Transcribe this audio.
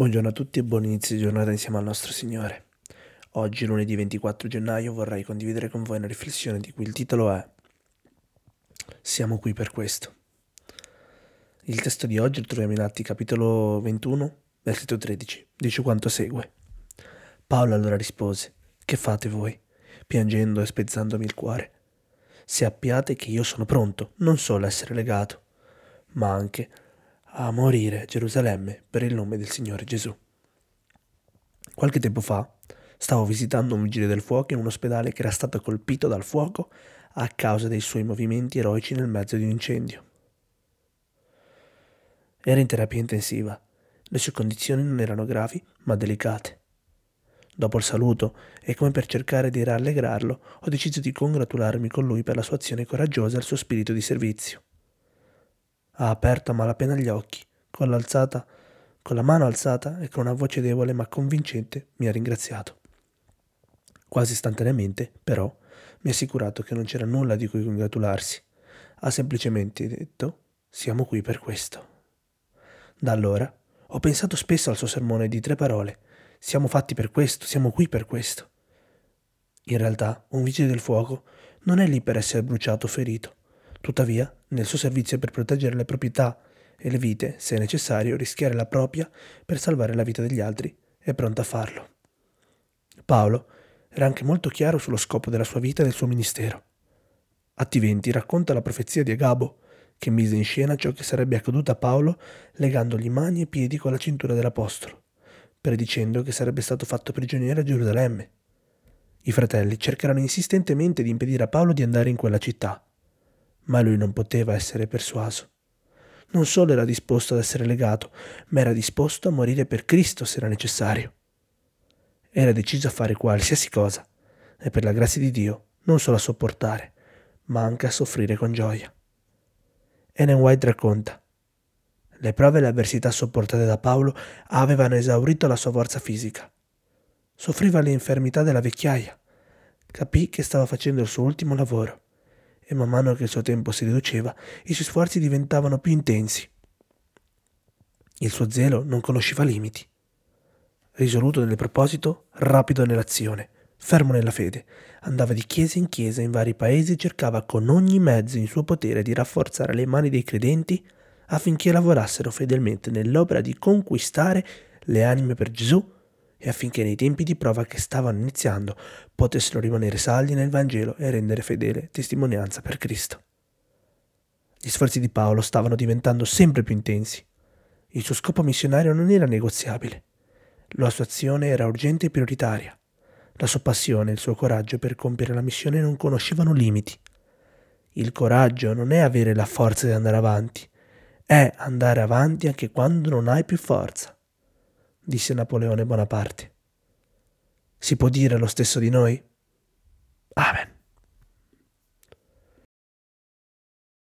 Buongiorno a tutti e buon inizio di giornata insieme al nostro Signore. Oggi, lunedì 24 gennaio, vorrei condividere con voi una riflessione di cui il titolo è Siamo qui per questo. Il testo di oggi lo troviamo in Atti capitolo 21, versetto 13. Dice quanto segue. Paolo allora rispose, Che fate voi? Piangendo e spezzandomi il cuore. Sappiate che io sono pronto, non solo a essere legato, ma anche a morire Gerusalemme per il nome del Signore Gesù. Qualche tempo fa stavo visitando un vigile del fuoco in un ospedale che era stato colpito dal fuoco a causa dei suoi movimenti eroici nel mezzo di un incendio. Era in terapia intensiva. Le sue condizioni non erano gravi, ma delicate. Dopo il saluto e come per cercare di rallegrarlo, ho deciso di congratularmi con lui per la sua azione coraggiosa e il suo spirito di servizio. Ha aperto a malapena gli occhi, con l'alzata, con la mano alzata e con una voce debole ma convincente mi ha ringraziato. Quasi istantaneamente, però, mi ha assicurato che non c'era nulla di cui congratularsi. Ha semplicemente detto siamo qui per questo. Da allora ho pensato spesso al suo sermone di tre parole. Siamo fatti per questo, siamo qui per questo. In realtà, un vigile del fuoco non è lì per essere bruciato o ferito. Tuttavia, nel suo servizio per proteggere le proprietà e le vite, se necessario, rischiare la propria per salvare la vita degli altri, è pronto a farlo. Paolo era anche molto chiaro sullo scopo della sua vita e del suo ministero. Atti 20 racconta la profezia di Agabo, che mise in scena ciò che sarebbe accaduto a Paolo legandogli mani e piedi con la cintura dell'Apostolo, predicendo che sarebbe stato fatto prigioniero a Gerusalemme. I fratelli cercheranno insistentemente di impedire a Paolo di andare in quella città, ma lui non poteva essere persuaso. Non solo era disposto ad essere legato, ma era disposto a morire per Cristo se era necessario. Era deciso a fare qualsiasi cosa, e per la grazia di Dio non solo a sopportare, ma anche a soffrire con gioia. Ellen White racconta, le prove e le avversità sopportate da Paolo avevano esaurito la sua forza fisica. Soffriva l'infermità della vecchiaia. Capì che stava facendo il suo ultimo lavoro e man mano che il suo tempo si riduceva, i suoi sforzi diventavano più intensi. Il suo zelo non conosceva limiti. Risoluto nel proposito, rapido nell'azione, fermo nella fede, andava di chiesa in chiesa in vari paesi e cercava con ogni mezzo in suo potere di rafforzare le mani dei credenti affinché lavorassero fedelmente nell'opera di conquistare le anime per Gesù e affinché nei tempi di prova che stavano iniziando potessero rimanere saldi nel Vangelo e rendere fedele testimonianza per Cristo. Gli sforzi di Paolo stavano diventando sempre più intensi. Il suo scopo missionario non era negoziabile. La sua azione era urgente e prioritaria. La sua passione e il suo coraggio per compiere la missione non conoscevano limiti. Il coraggio non è avere la forza di andare avanti, è andare avanti anche quando non hai più forza disse Napoleone Bonaparte. Si può dire lo stesso di noi?